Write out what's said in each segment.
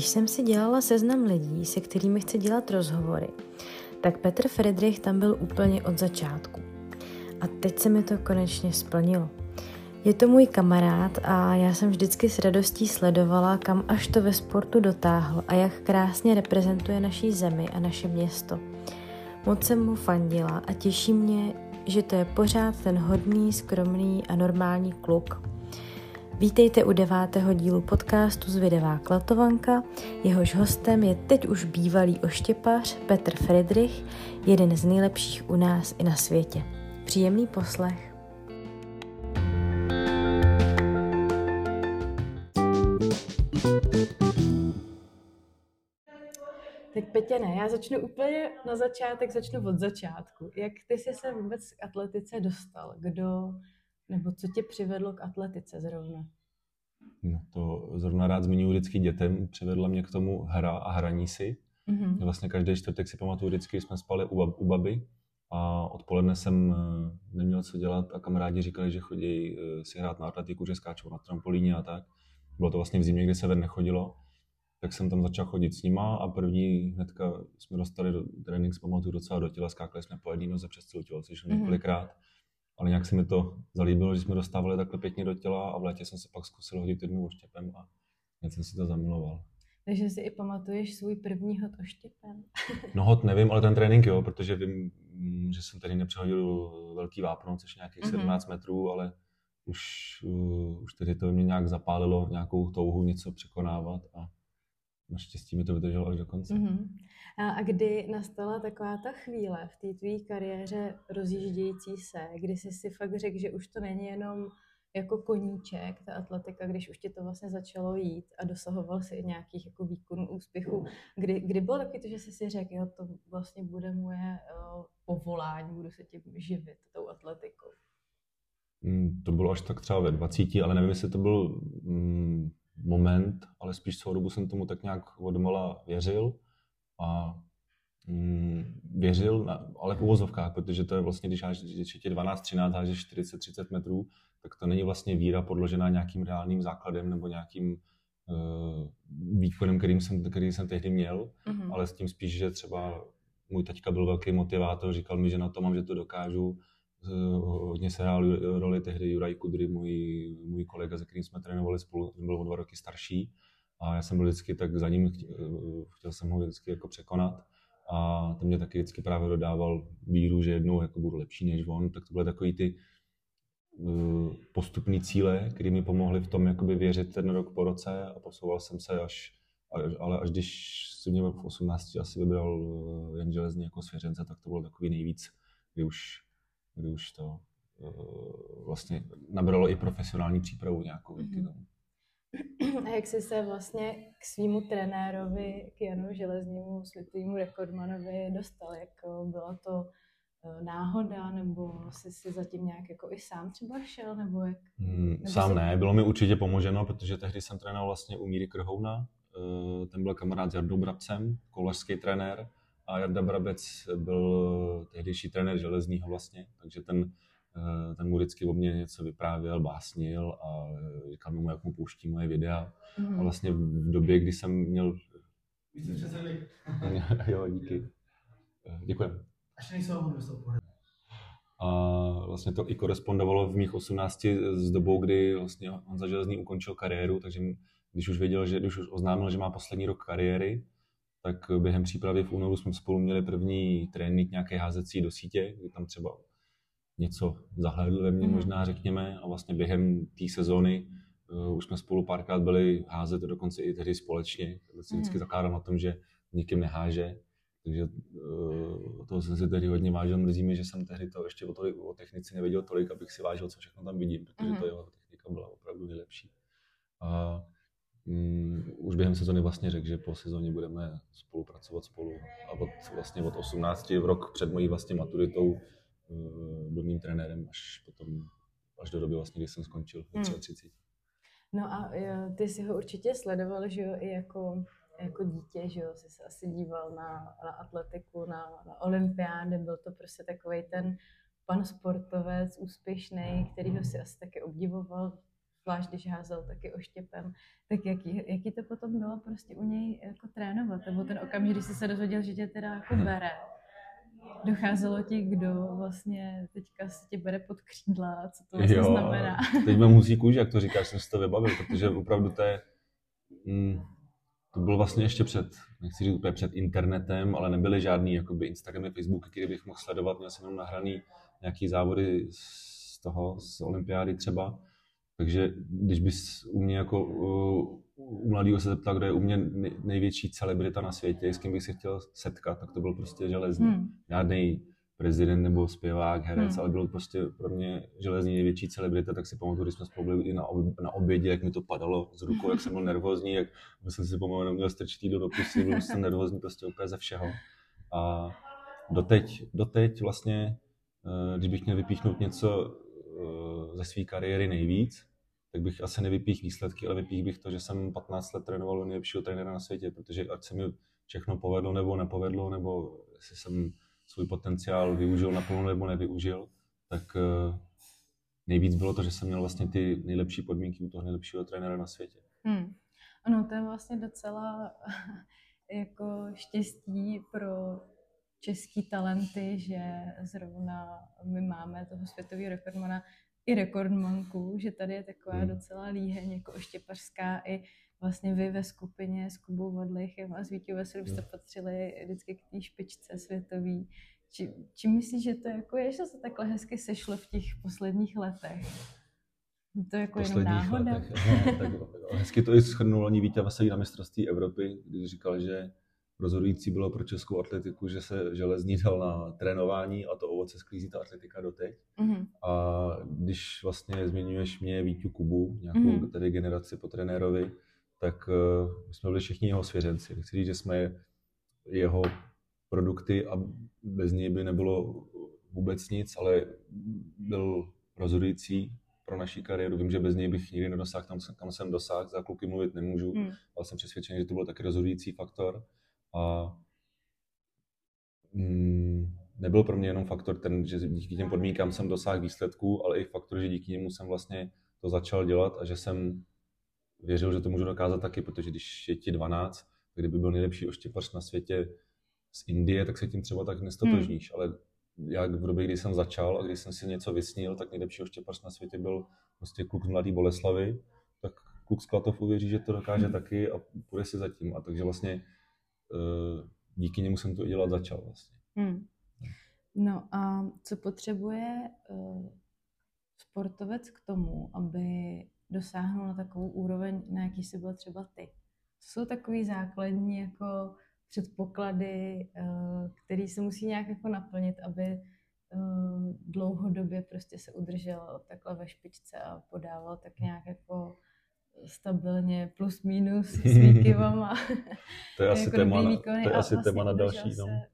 Když jsem si dělala seznam lidí, se kterými chci dělat rozhovory, tak Petr Friedrich tam byl úplně od začátku. A teď se mi to konečně splnilo. Je to můj kamarád a já jsem vždycky s radostí sledovala, kam až to ve sportu dotáhl a jak krásně reprezentuje naší zemi a naše město. Moc jsem mu fandila a těší mě, že to je pořád ten hodný, skromný a normální kluk. Vítejte u devátého dílu podcastu Zvědavá Klatovanka. Jehož hostem je teď už bývalý oštěpař Petr Friedrich, jeden z nejlepších u nás i na světě. Příjemný poslech. Tak Petě, ne, já začnu úplně na začátek, začnu od začátku. Jak ty jsi se vůbec k atletice dostal? Kdo, nebo co tě přivedlo k atletice zrovna? No to zrovna rád zmiňuji vždycky dětem. Přivedla mě k tomu hra a hraní si. Mm-hmm. Vlastně každý čtvrtek si pamatuju vždycky, jsme spali u, u baby a odpoledne jsem eh, neměl co dělat a kamarádi říkali, že chodí eh, si hrát na atletiku, že skáčou na trampolíně a tak. Bylo to vlastně v zimě, kdy se ven nechodilo tak jsem tam začal chodit s nima a první hnedka jsme dostali do trénink, pamatuju docela do těla, skákali jsme po jedné noze přes celou tělo, což mm-hmm. několikrát. Ale nějak se mi to zalíbilo, že jsme dostávali takhle pěkně do těla a v létě jsem se pak zkusil hodit jednou oštěpem a hned jsem si to zamiloval. Takže si i pamatuješ svůj první hod oštěpem? no hod nevím, ale ten trénink jo, protože vím, že jsem tady nepřehodil velký vápno, což nějakých mm-hmm. 17 metrů, ale už, uh, už tedy to mě nějak zapálilo, nějakou touhu něco překonávat a naštěstí mi to vydrželo až do konce. Mm-hmm. A, kdy nastala taková ta chvíle v té tvý kariéře rozjíždějící se, kdy jsi si fakt řekl, že už to není jenom jako koníček, ta atletika, když už ti to vlastně začalo jít a dosahoval si i nějakých jako výkonů, úspěchů. Kdy, kdy bylo taky to, že jsi si řekl, jo, to vlastně bude moje uh, povolání, budu se tím živit, tou atletikou? Mm, to bylo až tak třeba ve 20, ale nevím, jestli to byl mm, moment, ale spíš celou dobu jsem tomu tak nějak odmala věřil a mm, věřil, na, ale v uvozovkách, protože to je vlastně, když, háž, když je 12-13, hážeš 40-30 metrů, tak to není vlastně víra podložená nějakým reálným základem nebo nějakým uh, výkonem, kterým jsem, který jsem tehdy měl, mm-hmm. ale s tím spíš, že třeba můj taťka byl velký motivátor, říkal mi, že na to mám, že to dokážu, hodně se hrál roli tehdy Juraj Kudry, můj, můj kolega, se kterým jsme trénovali spolu, byl o dva roky starší a já jsem byl vždycky tak za ním, chtěl, chtěl jsem ho vždycky jako překonat. A ten mě taky vždycky právě dodával víru, že jednou jako budu lepší než on, tak to byly takový ty uh, postupné cíle, které mi pomohly v tom jakoby věřit ten rok po roce a posouval jsem se až, ale až když si mě v 18 asi vybral uh, Jan Železný jako svěřence, tak to bylo takový nejvíc, kdy už kdy už to uh, vlastně nabralo i profesionální přípravu nějakou díky tomu. A jak jsi se vlastně k svýmu trenérovi, k Janu Železnímu, světovému rekordmanovi dostal? Jak byla to eh, náhoda, nebo jsi si zatím nějak jako i sám třeba šel, nebo jak? Hmm, nebo sám jsi... ne, bylo mi určitě pomoženo, protože tehdy jsem trénoval vlastně u Míry Krhouna, eh, ten byl kamarád s Jardou Brabcem, kolařský trenér, a Jarda Brabec byl tehdejší trenér železního vlastně, takže ten, ten mu vždycky o mě něco vyprávěl, básnil a říkal mu, jak mu pouští moje videa. Mm. A vlastně v době, kdy jsem měl... Vy jste přesedli. jo, díky. Eh, Děkujem. Až nejsou a vlastně to i korespondovalo v mých 18 s dobou, kdy vlastně Honza Železný ukončil kariéru, takže když už věděl, že když už oznámil, že má poslední rok kariéry, tak během přípravy v únoru jsme spolu měli první trénink nějaké házecí do sítě, kdy tam třeba něco zahledl ve mně mm. možná řekněme a vlastně během té sezóny uh, už jsme spolu párkrát byli házet, dokonce i tehdy společně. To si vždycky mm. zakládám na tom, že nikým neháže, takže uh, toho jsem si tehdy hodně vážil. Mrzí mi, že jsem tehdy to ještě o, tolik, o technici nevěděl tolik, abych si vážil, co všechno tam vidím, protože mm. to jeho technika byla opravdu nejlepší. Uh, um, už během sezony vlastně řekl, že po sezóně budeme spolupracovat spolu. A od, vlastně od 18 v rok před mojí vlastně maturitou byl mým trenérem až potom, až do doby vlastně, kdy jsem skončil v 33. Hmm. No a jo, ty si ho určitě sledoval, že jo, i jako, jako dítě, že jo, jsi se asi díval na, na atletiku, na, na olympiády, byl to prostě takový ten pan sportovec úspěšný, který ho si asi taky obdivoval zvlášť když házel taky oštěpem, tak jaký, jaký to potom bylo prostě u něj jako trénovat, nebo ten okamžik, když jsi se dozvěděl, že tě teda jako bere, docházelo ti, kdo vlastně teďka si tě bere pod křídla co to vlastně Jo, znamená. Teď mám husí kůži, jak to říkáš, jsem si to vybavil, protože opravdu to je, mm, to bylo vlastně ještě před, nechci říct úplně před internetem, ale nebyly žádný jakoby Instagramy, Facebooky, kde bych mohl sledovat, měl jsem jenom nahraný nějaký závody z toho, z olympiády třeba, takže když bys u mě jako u, u mladého se zeptal, kdo je u mě nej- největší celebrita na světě, s kým bych se chtěl setkat, tak to byl prostě železný. Hmm. Žádný prezident nebo zpěvák, herec, Hmm. ale byl prostě pro mě železný největší celebrita, tak si pamatuju, když jsme spolu byli i na, ob, na obědě, jak mi to padalo z rukou, jak jsem byl nervózní, jak jsem si pomalu neměl strčitý do dopusy, byl jsem nervózní prostě úplně ze všeho. A doteď, doteď vlastně, eh, když bych měl vypíchnout něco eh, ze své kariéry nejvíc, tak bych asi nevypích výsledky, ale vypích bych to, že jsem 15 let trénoval u nejlepšího trenéra na světě, protože ať se mi všechno povedlo nebo nepovedlo, nebo jestli jsem svůj potenciál využil naplno nebo nevyužil, tak eh, nejvíc bylo to, že jsem měl vlastně ty nejlepší podmínky u toho nejlepšího trenéra na světě. Hmm. Ano, to je vlastně docela jako štěstí pro český talenty, že zrovna my máme toho světového rekordmana i rekordmanku, že tady je taková Hmm. docela líheň jako oštěpařská i vlastně vy ve skupině s Kubou Vodlichem a s Vítěou Veselým jste patřili vždycky k té špičce světový. Či, či myslíš, že to jako je, že se takhle hezky sešlo v těch posledních letech? Je To jako jenom náhoda? letech. No, tak hezky to i shrnul ani Vítě Veselý na mistrovství Evropy, když říkal, že rozhodující bylo pro českou atletiku, že se železní dal na trénování a to ovoce sklízí ta atletika doteď. Mhm. A když vlastně zmiňuješ mě, Vítu Kubu, nějakou Mhm. mm. tady generaci po trenérovi, tak uh, my jsme byli všichni jeho svěřenci. Chci říct, že jsme jeho produkty a bez něj by nebylo vůbec nic, ale byl rozhodující pro naší kariéru. Vím, že bez něj bych nikdy nedosáhl tam, kam jsem dosáhl, za kluky mluvit nemůžu, Hmm. ale jsem přesvědčený, že to byl taky rozhodující faktor. A mm, nebyl pro mě jenom faktor ten, že díky těm podmínkám jsem dosáhl výsledků, ale i faktor, že díky němu jsem vlastně to začal dělat a že jsem věřil, že to můžu dokázat taky, protože když je ti 12, kdyby byl nejlepší oštěpař na světě z Indie, tak se tím třeba tak nestotožníš, ale já v době, kdy jsem začal a když jsem si něco vysnil, tak nejlepší oštěpař na světě byl prostě kluk z Mladý Boleslavy, tak kluk z Klatov uvěří, že to dokáže taky a půjde si zatím. A takže vlastně díky němu jsem to dělat začal vlastně. Hmm. No a co potřebuje uh, sportovec k tomu, aby dosáhnul na takovou úroveň, na jaký jsi byl třeba ty? Co jsou takový základní jako předpoklady, uh, který se musí nějak jako naplnit, aby uh, dlouhodobě prostě se udržel takhle ve špičce a podával tak nějak jako stabilně plus minus s výkyvama. To je asi jako téma na, to je asi vlastně téma na další. No. se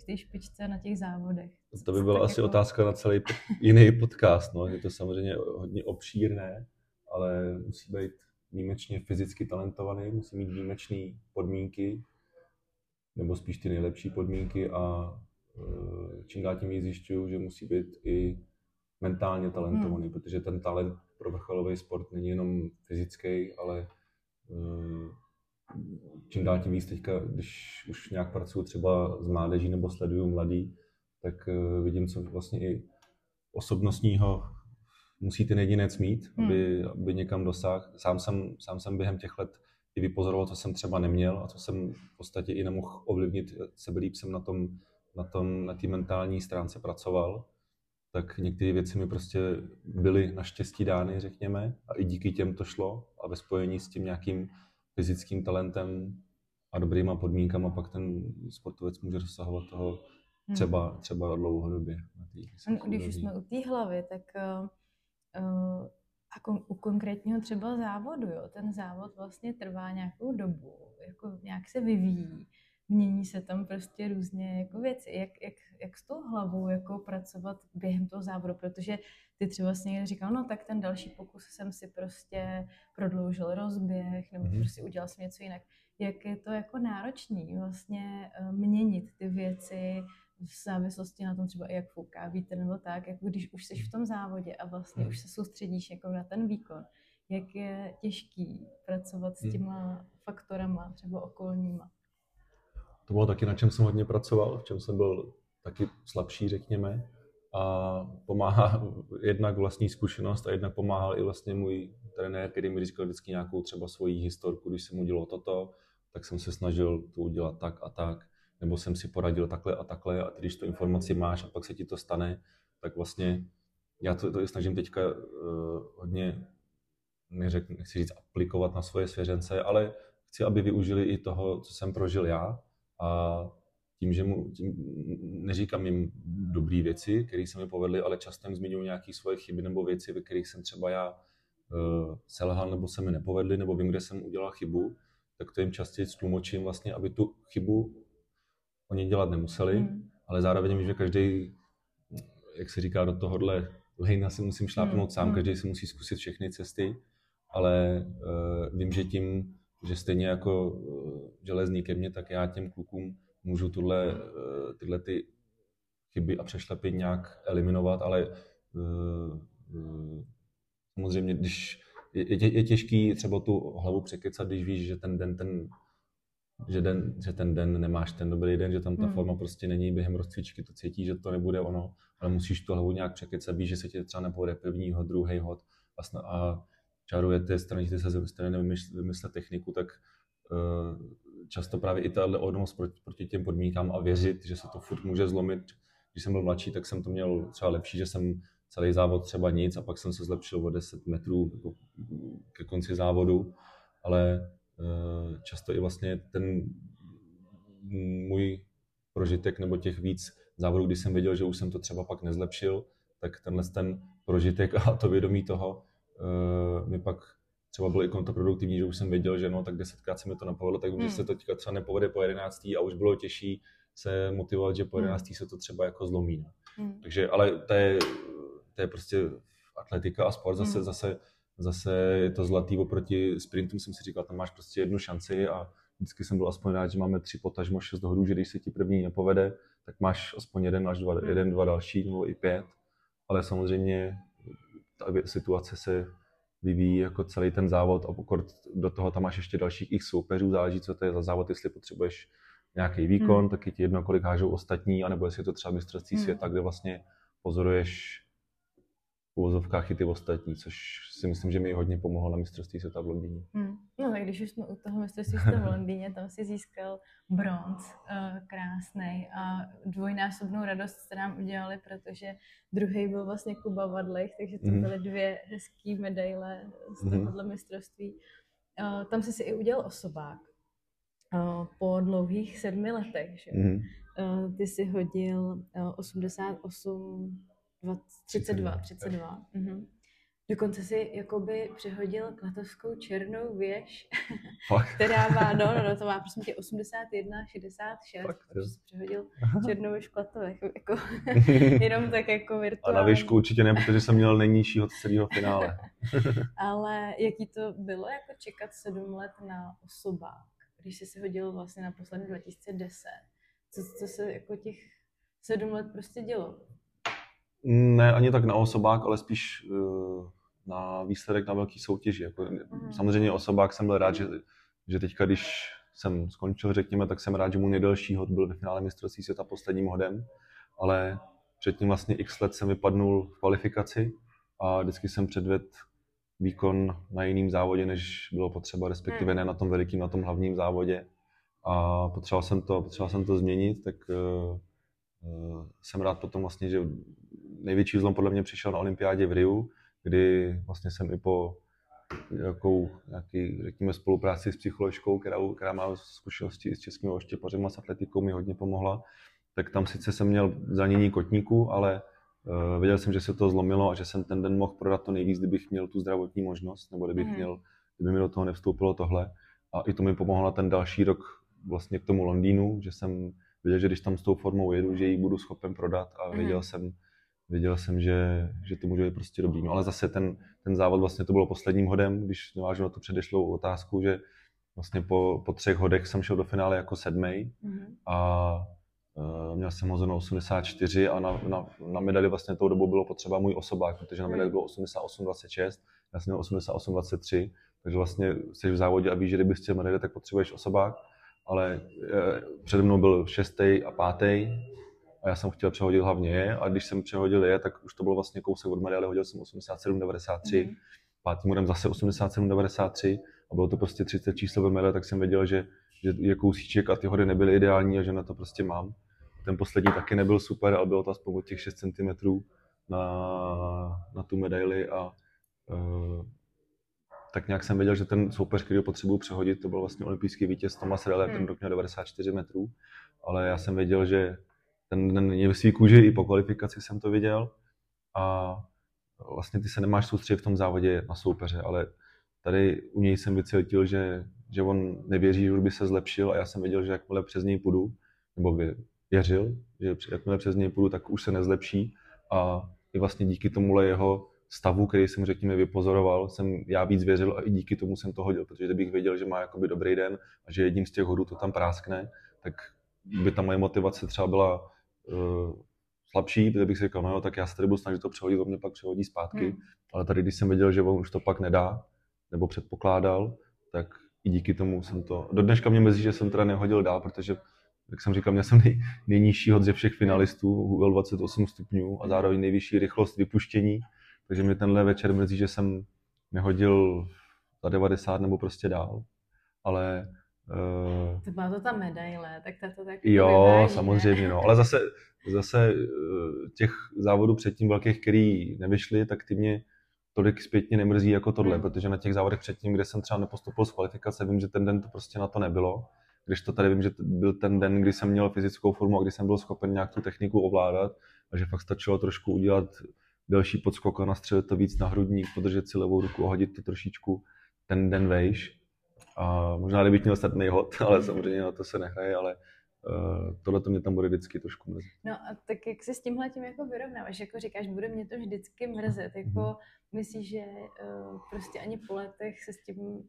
v té- špičce na těch závodech. To by byla asi jako- otázka na celý pod, jiný podcast. No. Je to samozřejmě hodně obšírné, ale musí být výjimečně fyzicky talentovaný, musí mít výjimečné podmínky, nebo spíš ty nejlepší podmínky a eh, čím dál tím zjišťuju, že musí být i mentálně talentovaný, hmm. protože ten talent pro vrcholový sport není jenom fyzický, ale eh, čím dál tím víc teďka, když už nějak pracuji třeba s mládeží nebo sleduju mladý, tak eh, vidím, co vlastně i osobnostního musí ten jedinec mít, Hmm. aby, aby někam dosáhl. Sám jsem, sám jsem během těch let i vypozoroval, co jsem třeba neměl a co jsem v podstatě i nemohl ovlivnit. Sebelíp jsem na tom, na tom, na té mentální stránce pracoval, tak některé věci mi prostě byly naštěstí dány, řekněme, a i díky těm to šlo a ve spojení s tím nějakým fyzickým talentem a dobrýma podmínkama pak ten sportovec může dosahovat toho Hmm. třeba, třeba dlouhodobě. Na tý Když už jsme u té hlavy, tak uh, a kon, u konkrétního třeba závodu, jo, ten závod vlastně trvá nějakou dobu, jako nějak se vyvíjí, mění se tam prostě různě jako věci. Jak, jak, jak s tou hlavou jako pracovat během toho závodu, protože ty třeba vlastně někdo říkal, no tak ten další pokus jsem si prostě prodloužil rozběh, nebo Mhm. mm-hmm. prostě udělal jsem něco jinak. Jak je to jako náročný vlastně uh, měnit ty věci v závislosti na tom třeba i jak fouká vítr nebo tak, jako když už jsi v tom závodě a vlastně už se soustředíš jako na ten výkon, jak je těžký pracovat s Hmm. těma faktorama, třeba okolníma. To bylo taky, na čem jsem hodně pracoval, v čem jsem byl taky slabší, řekněme. A pomáhá jednak vlastní zkušenost a jednak pomáhal i vlastně můj trenér, který mi říkal vždycky nějakou třeba svoji historku, když jsem udělal toto, tak jsem se snažil to udělat tak a tak, nebo jsem si poradil takhle a takhle a když tu informaci máš a pak se ti to stane, tak vlastně já to, to snažím teďka uh, hodně, neřek, nechci říct aplikovat na svoje svěřence, ale chci, aby využili i toho, co jsem prožil já a tím, že mu, tím, neříkám jim dobré věci, které se mi povedly, ale často jim zmiňuji nějaké svoje chyby nebo věci, ve kterých jsem třeba já uh, selhal nebo se mi nepovedly, nebo vím, kde jsem udělal chybu, tak to jim častěji tlumočím vlastně, aby tu chybu oni dělat nemuseli, Hmm. ale zároveň vím, že každý, jak se říká, do tohohle lejna si musím šlápnout Hmm, sám, hmm. každý si musí zkusit všechny cesty, ale uh, vím, že tím, že stejně jako uh, železný ke mně, tak já těm klukům můžu tuhle, uh, tyhle ty chyby a přešlepy nějak eliminovat, ale uh, samozřejmě, když je, je, je těžký třeba tu hlavu překecat, když víš, že ten den, ten, že, den, že ten den nemáš ten dobrý den, že tam ta Hmm. forma prostě není během rozcvičky, to cítí, že to nebude ono, ale musíš tu hlavu nějak překecat, víš, že se ti třeba nepovede prvního, druhý hod a, sna- a čarujete, snažíte se strany vymyslet techniku, tak uh, často právě i tahle odolnost proti, proti těm podmínkám a věřit, že se to furt může zlomit. Když jsem byl mladší, tak jsem to měl třeba lepší, že jsem celý závod třeba nic a pak jsem se zlepšil o 10 metrů jako ke konci závodu, ale uh, často i vlastně ten můj prožitek nebo těch víc závodů, kdy jsem věděl, že už jsem to třeba pak nezlepšil, tak tenhle ten prožitek a to vědomí toho mi pak třeba bylo i kontraproduktivní, že už jsem věděl, že no, tak desetkrát se mi to nepovedlo, tak Hmm. že se to teďka třeba nepovede po jedenáctý a už bylo těžší se motivovat, že po Hmm. jedenáctý se to třeba jako zlomí. No. Hmm. Takže, ale to je, to je prostě atletika a sport, zase, Hmm. zase, zase je to zlatý oproti sprintům, jsem si říkal, tam máš prostě jednu šanci a vždycky jsem byl aspoň rád, že máme tři potažmo šest hodů, že když se ti první nepovede, tak máš aspoň jeden až dva, Hmm. jeden, dva další, nebo i pět. Ale samozřejmě ta situace se vyvíjí jako celý ten závod a pokud do toho tam máš ještě dalších x soupeřů, záleží, co to je za závod, jestli potřebuješ nějaký výkon, Hmm. tak je ti jedno, kolik hážou ostatní, anebo jestli je to třeba mistrovství Hmm. světa, kde vlastně pozoruješ uvozovkách i ty ostatní, což si myslím, že mi hodně pomohlo na mistrovství světa v Londýně. Hmm. No tak když už jsme u toho mistrovství světa v Londýně, tam si získal bronz, uh, krásný a dvojnásobnou radost jste nám udělali, protože druhý byl vlastně Kuba Vadlech, takže to Mhm. byly dvě hezké medaile z Mhm. tohohle mistrovství. Uh, tam jsi si i udělal osobák uh, po dlouhých sedmi letech, že? Uh, ty si hodil uh, 88, 20, 32, 32. Mhm. Dokonce si jakoby přehodil klatovskou černou věž, Fakt. která má, no, no, no, to má prosím tě 81, 66, Fakt, jo. si přehodil černou věž v Klatovech, jako, jenom tak jako A virtuálně. na výšku určitě ne, protože jsem měl nejnižší od celého finále. Ale jaký to bylo jako čekat sedm let na osobák, když jsi si hodil vlastně na poslední 2010? Co, co se jako těch sedm let prostě dělo? Ne ani tak na osobák, ale spíš uh, na výsledek na velký soutěži. Jako, Mhm. Samozřejmě osobák jsem byl rád, že, že teďka, když jsem skončil, řekněme, tak jsem rád, že můj nejdelší hod byl ve finále mistrovství světa posledním hodem, ale předtím vlastně x let jsem vypadnul v kvalifikaci a vždycky jsem předvedl výkon na jiném závodě, než bylo potřeba, respektive ne na tom velikým, na tom hlavním závodě. A potřeboval jsem to, potřeboval jsem to změnit, tak uh, uh, jsem rád potom vlastně, že největší zlom podle mě přišel na olympiádě v Riu, kdy vlastně jsem i po nějakou, nějaký, řekněme, spolupráci s psycholožkou, která, která má zkušenosti i s českými oštěpařem a s atletikou, mi hodně pomohla. Tak tam sice jsem měl zranění kotníku, ale uh, věděl jsem, že se to zlomilo a že jsem ten den mohl prodat to nejvíc, kdybych měl tu zdravotní možnost, nebo kdybych Mhm. měl, kdyby mi do toho nevstoupilo tohle. A i to mi pomohlo na ten další rok vlastně k tomu Londýnu, že jsem věděl, že když tam s tou formou jedu, že ji budu schopen prodat a věděl jsem, věděl jsem, že, že to může být prostě dobrý. No ale zase ten, ten závod vlastně to bylo posledním hodem, když navážu na tu předešlou otázku, že vlastně po, po třech hodech jsem šel do finále jako sedmý Mhm. a Uh, měl jsem hozeno 84 a na, na, na medaili vlastně tou dobu bylo potřeba můj osobák, protože na medaili bylo 88-26, já jsem měl 88-23, takže vlastně jsi v závodě a víš, že kdyby chtěl medaili, tak potřebuješ osobák, ale uh, přede mnou byl šestý a pátý a já jsem chtěl přehodit hlavně je a když jsem přehodil je, tak už to bylo vlastně kousek od medaile, hodil jsem 87-93, mm. pátým modem zase 87-93 a bylo to prostě 30 číslo ve medaile, tak jsem věděl, že, že je kousíček a ty hody nebyly ideální a že na to prostě mám. Ten poslední taky nebyl super, ale bylo to aspoň od těch 6 cm na, na tu medaili a uh, tak nějak jsem věděl, že ten soupeř, který ho potřebuju přehodit, to byl vlastně olympijský vítěz Thomas Relle, hmm. ten rok měl 94 metrů, ale já jsem věděl, že ten den je ve svý kůži, i po kvalifikaci jsem to viděl. A vlastně ty se nemáš soustředit v tom závodě na soupeře, ale tady u něj jsem vycítil, že, že on nevěří, že by se zlepšil a já jsem věděl, že jakmile přes něj půjdu, nebo věřil, že jakmile přes něj půjdu, tak už se nezlepší. A i vlastně díky tomuhle jeho stavu, který jsem řekněme vypozoroval, jsem já víc věřil a i díky tomu jsem to hodil, protože kdybych věděl, že má jakoby dobrý den a že jedním z těch hodů to tam práskne, tak by ta moje motivace třeba byla slabší, protože bych si říkal, no jo, tak já se tady budu snažit to přehodit, on mě pak přehodí zpátky, hmm. ale tady, když jsem věděl, že on už to pak nedá, nebo předpokládal, tak i díky tomu jsem to... Do dneška mě mrzí, že jsem teda nehodil dál, protože, jak jsem říkal, měl jsem nej, nejnižší hod ze všech finalistů, byl 28 stupňů a zároveň nejvyšší rychlost vypuštění, takže mě tenhle večer mrzí, že jsem nehodil za 90 nebo prostě dál, ale Uh, to byla to ta medaile, tak ta to tak Jo, vyváží, samozřejmě, no. Ale zase, zase eh, těch závodů předtím velkých, který nevyšly, tak ty mě tolik zpětně nemrzí jako tohle, hmm. protože na těch závodech předtím, kde jsem třeba nepostoupil z kvalifikace, vím, že ten den to prostě na to nebylo. Když to tady vím, že byl ten den, kdy jsem měl fyzickou formu a kdy jsem byl schopen nějak tu techniku ovládat a že fakt stačilo trošku udělat delší podskok a nastřelit to víc na hrudník, podržet si levou ruku a hodit to trošičku ten den vejš. A možná kdybych měl statný hod, ale samozřejmě na to se nehraje, ale Uh, tohle to mě tam bude vždycky trošku mrzet. No a tak jak se s tímhle tím jako vyrovnáváš, jako říkáš, bude mě to vždycky mrzet, jako mm-hmm. myslíš, že uh, prostě ani po letech se s tím,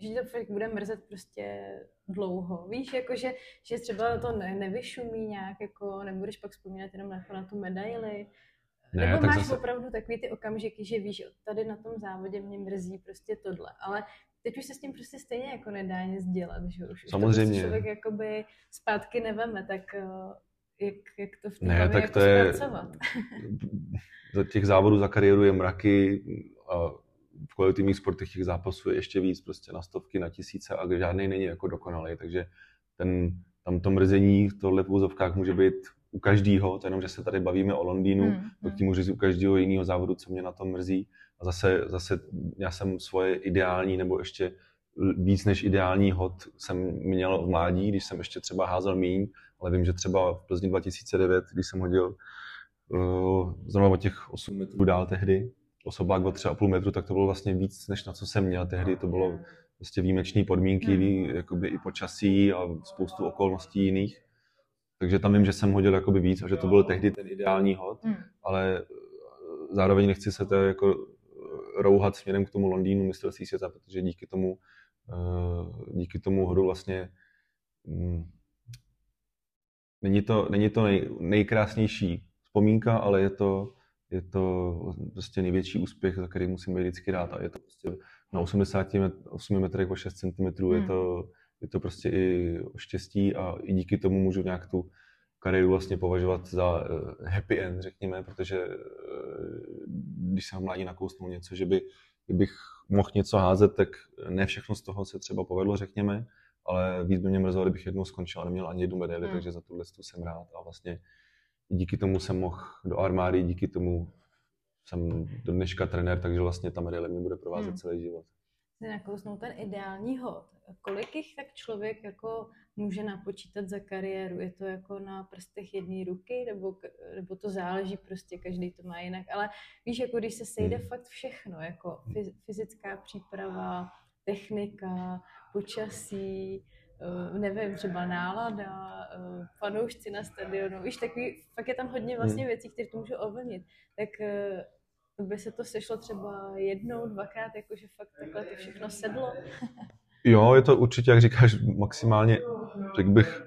že to fakt bude mrzet prostě dlouho, víš, jako že, že třeba to ne, nevyšumí nějak, jako nebudeš pak vzpomínat jenom na, na tu medaili, ne, Nebo máš zase... opravdu takový ty okamžiky, že víš, tady na tom závodě mě mrzí prostě tohle, ale teď už se s tím prostě stejně jako nedá nic dělat, že už, Samozřejmě. Už to prostě člověk jakoby zpátky neveme, tak eh, jak, jak to v té ne, tak jako to je, za těch závodů za kariéru je mraky a v kolektivních sportech těch zápasů je ještě víc, prostě na stovky, na tisíce a žádný není jako dokonalý, takže ten, tam to mrzení v tohle v úzovkách může být u každého, to jenom, že se tady bavíme o Londýnu, hmm, tak tím můžu říct u každého jiného závodu, co mě na tom mrzí. A zase, zase já jsem svoje ideální nebo ještě víc než ideální hod jsem měl v mládí, když jsem ještě třeba házel míň, ale vím, že třeba v Plzni 2009, když jsem hodil uh, zrovna o těch 8 metrů dál tehdy, osobák o 3,5 metru, tak to bylo vlastně víc, než na co jsem měl tehdy. To bylo prostě výjimečné podmínky, hmm. jakoby i počasí a spoustu okolností jiných. Takže tam vím, že jsem hodil jakoby víc a že to byl tehdy ten ideální hod, hmm. ale zároveň nechci se to jako rouhat směrem k tomu Londýnu mistrovství světa, protože díky tomu, eh, díky tomu hodu vlastně mm, není to, není to nej, nejkrásnější vzpomínka, ale je to, je to prostě největší úspěch, za který musím být vždycky rád. A je to prostě na 88 metrech o 6 cm, hmm. je, to, je to prostě i o štěstí a i díky tomu můžu nějak tu kariéru vlastně považovat za eh, happy end, řekněme, protože eh, když jsem mládí nakousnul něco, že by, kdybych mohl něco házet, tak ne všechno z toho se třeba povedlo, řekněme, ale víc by mě mrzelo, kdybych jednou skončil a neměl ani jednu medaili, hmm. takže za tuhle jsem rád a vlastně díky tomu jsem mohl do armády, díky tomu jsem do dneška trenér, takže vlastně ta medaile mě bude provázet hmm. celý život. Nakousnout ten ideální hod. Kolik jich tak člověk jako může napočítat za kariéru? Je to jako na prstech jedné ruky, nebo, nebo to záleží prostě, každý to má jinak. Ale víš, jako když se sejde hmm. fakt všechno, jako fyzická příprava, technika, počasí, eh, nevím, třeba nálada, eh, fanoušci na stadionu, víš, takový, fakt je tam hodně vlastně hmm. věcí, které to můžou ovlivnit. Tak eh, by se to sešlo třeba jednou, dvakrát, jakože fakt takhle to všechno sedlo. Jo, je to určitě, jak říkáš, maximálně, řekl bych,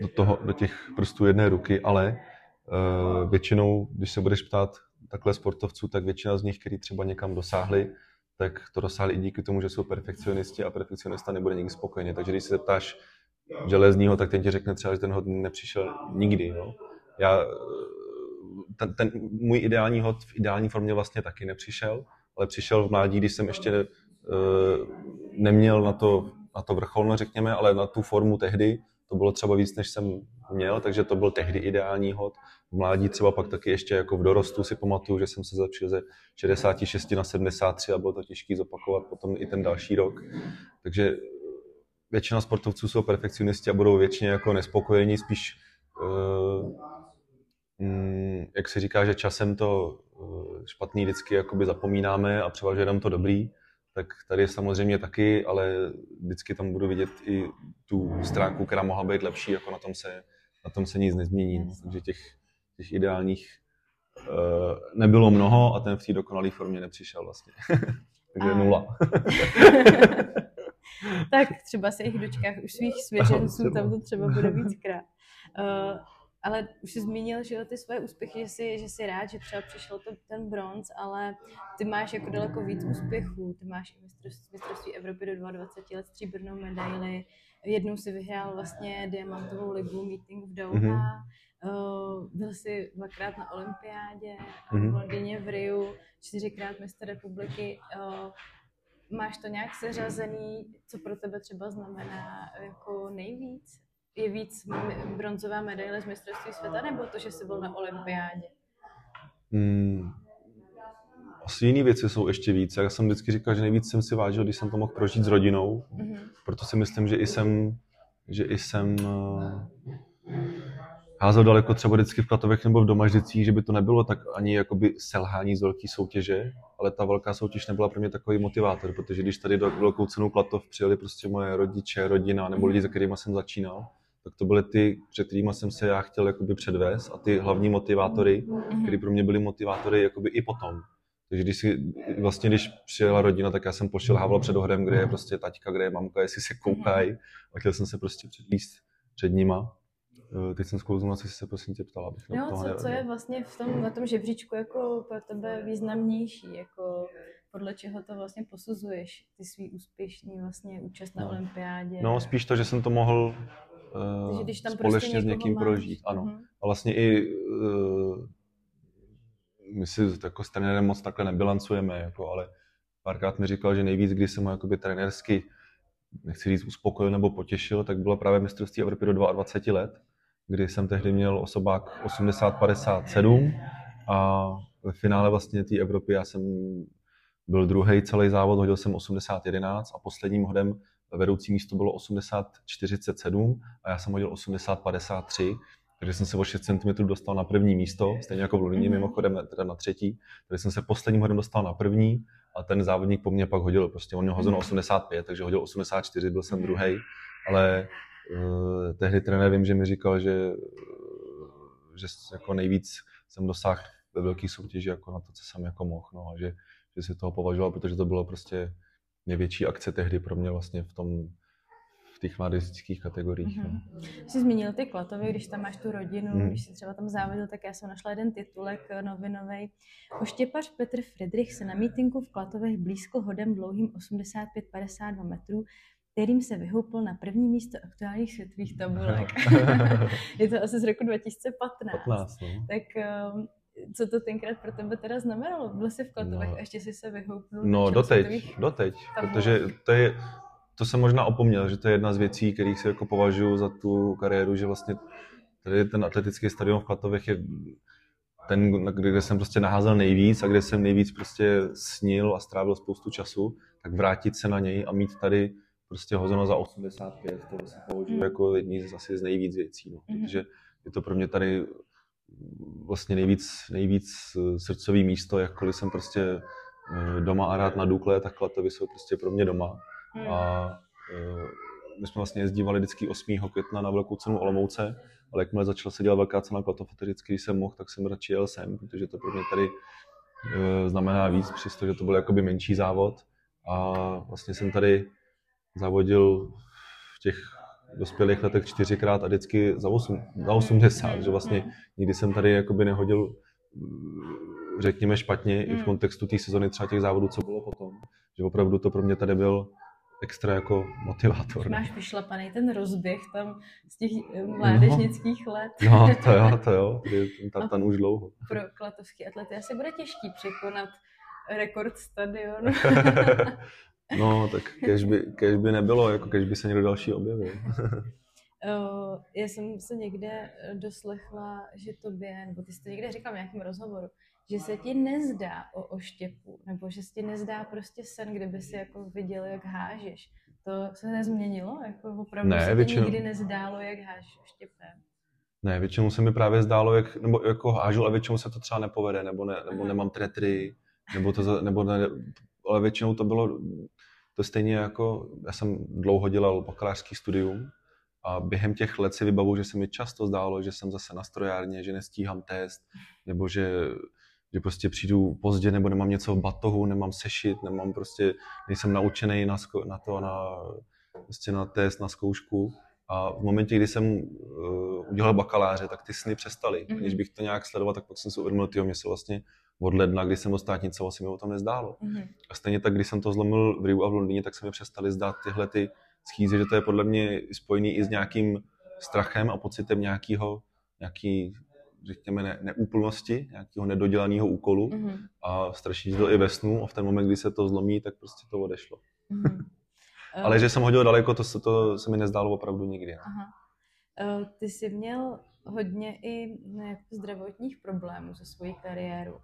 do, toho, do těch prstů jedné ruky, ale uh, většinou, když se budeš ptát takhle sportovců, tak většina z nich, kteří třeba někam dosáhli, tak to dosáhli i díky tomu, že jsou perfekcionisti a perfekcionista nebude nikdy spokojený. Takže když se zeptáš železního, tak ten ti řekne třeba, že ten hod nepřišel nikdy. No. Já, ten, ten, můj ideální hod v ideální formě vlastně taky nepřišel, ale přišel v mládí, když jsem ještě uh, neměl na to, na to vrcholno, řekněme, ale na tu formu tehdy, to bylo třeba víc, než jsem měl, takže to byl tehdy ideální hod. V mládí třeba pak taky ještě jako v dorostu si pamatuju, že jsem se zlepšil ze 66 na 73 a bylo to těžké zopakovat potom i ten další rok. Takže většina sportovců jsou perfekcionisti a budou většině jako nespokojení, spíš uh, mm, jak se říká, že časem to uh, špatný vždycky jakoby zapomínáme a převažuje jenom to dobrý, tak tady je samozřejmě taky, ale vždycky tam budu vidět i tu stránku, která mohla být lepší, jako na tom se, na tom se nic nezmění. No. Takže těch, těch ideálních uh, nebylo mnoho a ten v té dokonalé formě nepřišel vlastně. Takže a... nula. tak třeba se jich dočkáš už svých svěřenců, tam to třeba bude víckrát. Uh, ale už jsi zmínil, že ty svoje úspěchy, že jsi, že jsi rád, že třeba přišel to, ten bronz, ale ty máš jako daleko víc úspěchů. Ty máš i mistrovství, mistrovství Evropy do 22 let stříbrnou medaili. Jednou si vyhrál vlastně diamantovou ligu meeting v Doha. Mm-hmm. Uh, byl jsi dvakrát na olympiádě, mm-hmm. v Londýně, v Riu, čtyřikrát mistr republiky. Uh, máš to nějak seřazený, co pro tebe třeba znamená jako nejvíc? Je víc bronzová medaile z mistrovství světa, nebo to, že jsi byl na olympiádě? Hmm, asi jiné věci jsou ještě víc. Já jsem vždycky říkal, že nejvíc jsem si vážil, když jsem to mohl prožít s rodinou. Mm-hmm. Proto si myslím, že i jsem, že i jsem uh, házel daleko třeba vždycky v Klatovech nebo v Domaždicích, že by to nebylo tak ani jakoby selhání z velké soutěže, ale ta velká soutěž nebyla pro mě takový motivátor, protože když tady do velkou cenu Klatov přijeli prostě moje rodiče, rodina nebo lidi, se kterými jsem začínal, tak to byly ty, před kterými jsem se já chtěl jakoby předvést a ty hlavní motivátory, mm-hmm. které pro mě byly motivátory jakoby i potom. Takže když si, vlastně když přijela rodina, tak já jsem pošilhával před ohrem, kde je prostě taťka, kde je mamka, jestli se koukají a chtěl jsem se prostě předvíst před nima. Eh, teď jsem na co jsi se prosím tě ptala. Abych no, co, co je vlastně v tom, na tom žebříčku jako pro tebe významnější, jako podle čeho to vlastně posuzuješ, ty svý úspěšný vlastně účast na no. olympiádě? No, spíš to, že jsem to mohl Takže když tam společně prostě s někým máš. prožít, ano. Uh-huh. A vlastně i uh, my si jako s trenérem moc takhle nebilancujeme, jako, ale párkrát mi říkal, že nejvíc, když jsem ho jakoby trenérsky nechci říct uspokojil nebo potěšil, tak bylo právě mistrovství Evropy do 22 let, kdy jsem tehdy měl osobák 80-57 a ve finále vlastně té Evropy já jsem byl druhý celý závod, hodil jsem 80-11 a posledním hodem vedoucí místo bylo 80-47 a já jsem hodil 80-53, takže jsem se o 6 cm dostal na první místo, stejně jako v Londýně, mm-hmm. mimochodem teda na třetí, takže jsem se posledním hodem dostal na první a ten závodník po mně pak hodil, prostě on měl hozeno 85, mhm. takže hodil 84, byl jsem druhý, ale uh, tehdy trenér vím, že mi říkal, že, že jako nejvíc jsem dosáhl ve velké soutěži jako na to, co jsem jako mohl, no, a že, že si toho považoval, protože to bylo prostě největší akce tehdy pro mě vlastně v tom v těch mládežnických kategoriích. Mm-hmm. No. Jsi zmínil ty Klatovy, když tam máš tu rodinu, mm. když jsi třeba tam závodil, tak já jsem našla jeden titulek eh, novinový. Oštěpař Petr Friedrich se na mítinku v Klatovech blízko hodem dlouhým 85-52 metrů, kterým se vyhoupil na první místo aktuálních světových tabulek. je to asi z roku 2015. 15, no. Tak um, co to tenkrát pro tebe teda znamenalo? Byl jsi v Klatovech no. a ještě jsi se vyhoupnul? No, doteď, doteď, protože to je, to jsem možná opomněl, že to je jedna z věcí, kterých si jako považuji za tu kariéru, že vlastně tady ten atletický stadion v Klatovech je ten, kde jsem prostě naházel nejvíc a kde jsem nejvíc prostě snil a strávil spoustu času, tak vrátit se na něj a mít tady prostě hozeno za 85, to se považuji mm. jako jedný z asi z nejvíc věcí, no. mm. protože je to pro mě tady vlastně nejvíc, nejvíc srdcový místo, jakkoliv jsem prostě eh, doma a rád na Dukle, tak Klatovy jsou prostě pro mě doma. Hmm. A uh, my jsme vlastně jezdívali vždycky 8. května na velkou cenu Olomouce, ale jakmile začala se dělat velká cena Klatov, vždycky, když jsem mohl, tak jsem radši jel sem, protože to pro mě tady znamená víc, přestože to byl jakoby menší závod. A vlastně jsem tady závodil v těch dospělých letech čtyřikrát a vždycky za, 8, za 80, že vlastně Mm. nikdy jsem tady jakoby nehodil řekněme špatně i v Mm. kontextu té sezony třeba těch závodů, co bylo potom. Že opravdu to pro mě tady byl extra jako motivátor. Máš vyšlapaný ten rozběh tam z těch eh, mládežnických let. No, to jo, to jo, ten tartan už dlouho. Pro klatovský atlety asi bude těžký překonat rekord stadionu. no, tak kež by, kež by nebylo, jako kež by se někdo další objevil. Eh, Já jsem se někde eh, doslechla, že tobě, nebo ty jsi to někde říkal v nějakém rozhovoru, že se ti nezdá o oštěpu, nebo že se ti nezdá prostě sen, kdyby si jako viděl, jak hážeš. To se nezměnilo? Jako opravdu Ne, se ti většinou- nikdy nezdálo, jak hážeš oštěpem? Ne, většinou se mi právě zdálo, jak, nebo jako hážu, ale většinou se to třeba nepovede, nebo, ne, nebo nemám tretry, nebo to, nebo ne, ale většinou to bylo to stejně jako, já jsem dlouho dělal bakalářský studium a během těch let si vybavu, že se mi často zdálo, že jsem zase na strojárně, že nestíhám test, nebo že, že prostě přijdu pozdě, nebo nemám něco v batohu, nemám sešit, nemám prostě, nejsem naučený na, na to, na, prostě na test, na zkoušku. A v momentě, kdy jsem uh, udělal bakaláře, tak ty sny přestaly. Mhm. Když bych to nějak sledoval, tak pak jsem si uvědomil, tyjo, mě se vlastně od ledna, kdy jsem dostátnicoval, se mi o tom nezdálo. Mhm. A stejně tak, když jsem to zlomil v Riu a v Londýně, tak se mi přestaly zdát tyhle ty schýzy, že to je podle mě spojený i s nějakým strachem a pocitem nějakého, nějaký, řekněme, ne, neúplnosti, nějakého nedodělaného úkolu Mhm. a straší tě to i ve snu a v ten moment, kdy se to zlomí, tak prostě to odešlo. Mhm. Ale že jsem hodil daleko, to se, to se mi nezdálo opravdu nikdy. no. Aha. Eh, Ty jsi měl hodně i zdravotních problémů se svojí kariérou.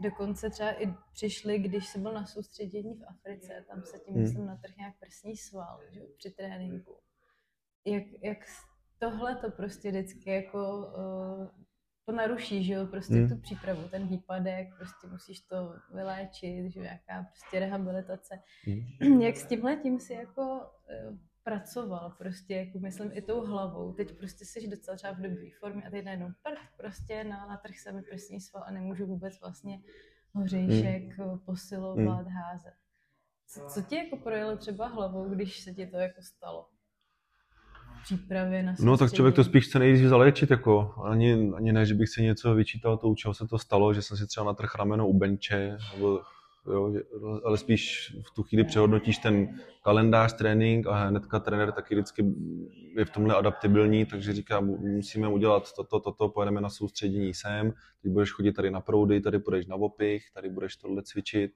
Dokonce třeba i přišli, když jsi byl na soustředění v Africe, tam se tím, Hmm. myslím, natrh nějak prsní sval že, při tréninku. Jak, jak tohle to prostě vždycky jako uh, to naruší, že jo, prostě Hmm. tu přípravu, ten výpadek, prostě musíš to vyléčit, že jo, jaká prostě rehabilitace. Mhm. jak s tímhle tím si jako eh, pracoval prostě, jako myslím i tou hlavou. Teď prostě jsi docela třeba v dobré formě a teď najednou prd, prostě na, na trh se mi prsní sval a nemůžu vůbec vlastně hořejšek mm. posilovat, Mm. házet. Co, co ti jako projelo třeba hlavou, když se ti to jako stalo? Přípravě na No tak člověk to spíš chce nejdřív zaléčit, jako ani, ani ne, že bych si něco vyčítal, to u čeho se to stalo, že jsem si třeba natrh rameno u benče, nebo, jo, ale spíš v tu chvíli přehodnotíš ten kalendář, trénink a hnedka trenér taky vždycky je v tomhle adaptibilní, takže říká, mu- musíme udělat toto, toto, pojedeme na soustředění sem, teď budeš chodit tady na proudy, tady budeš na opich, tady budeš tohle cvičit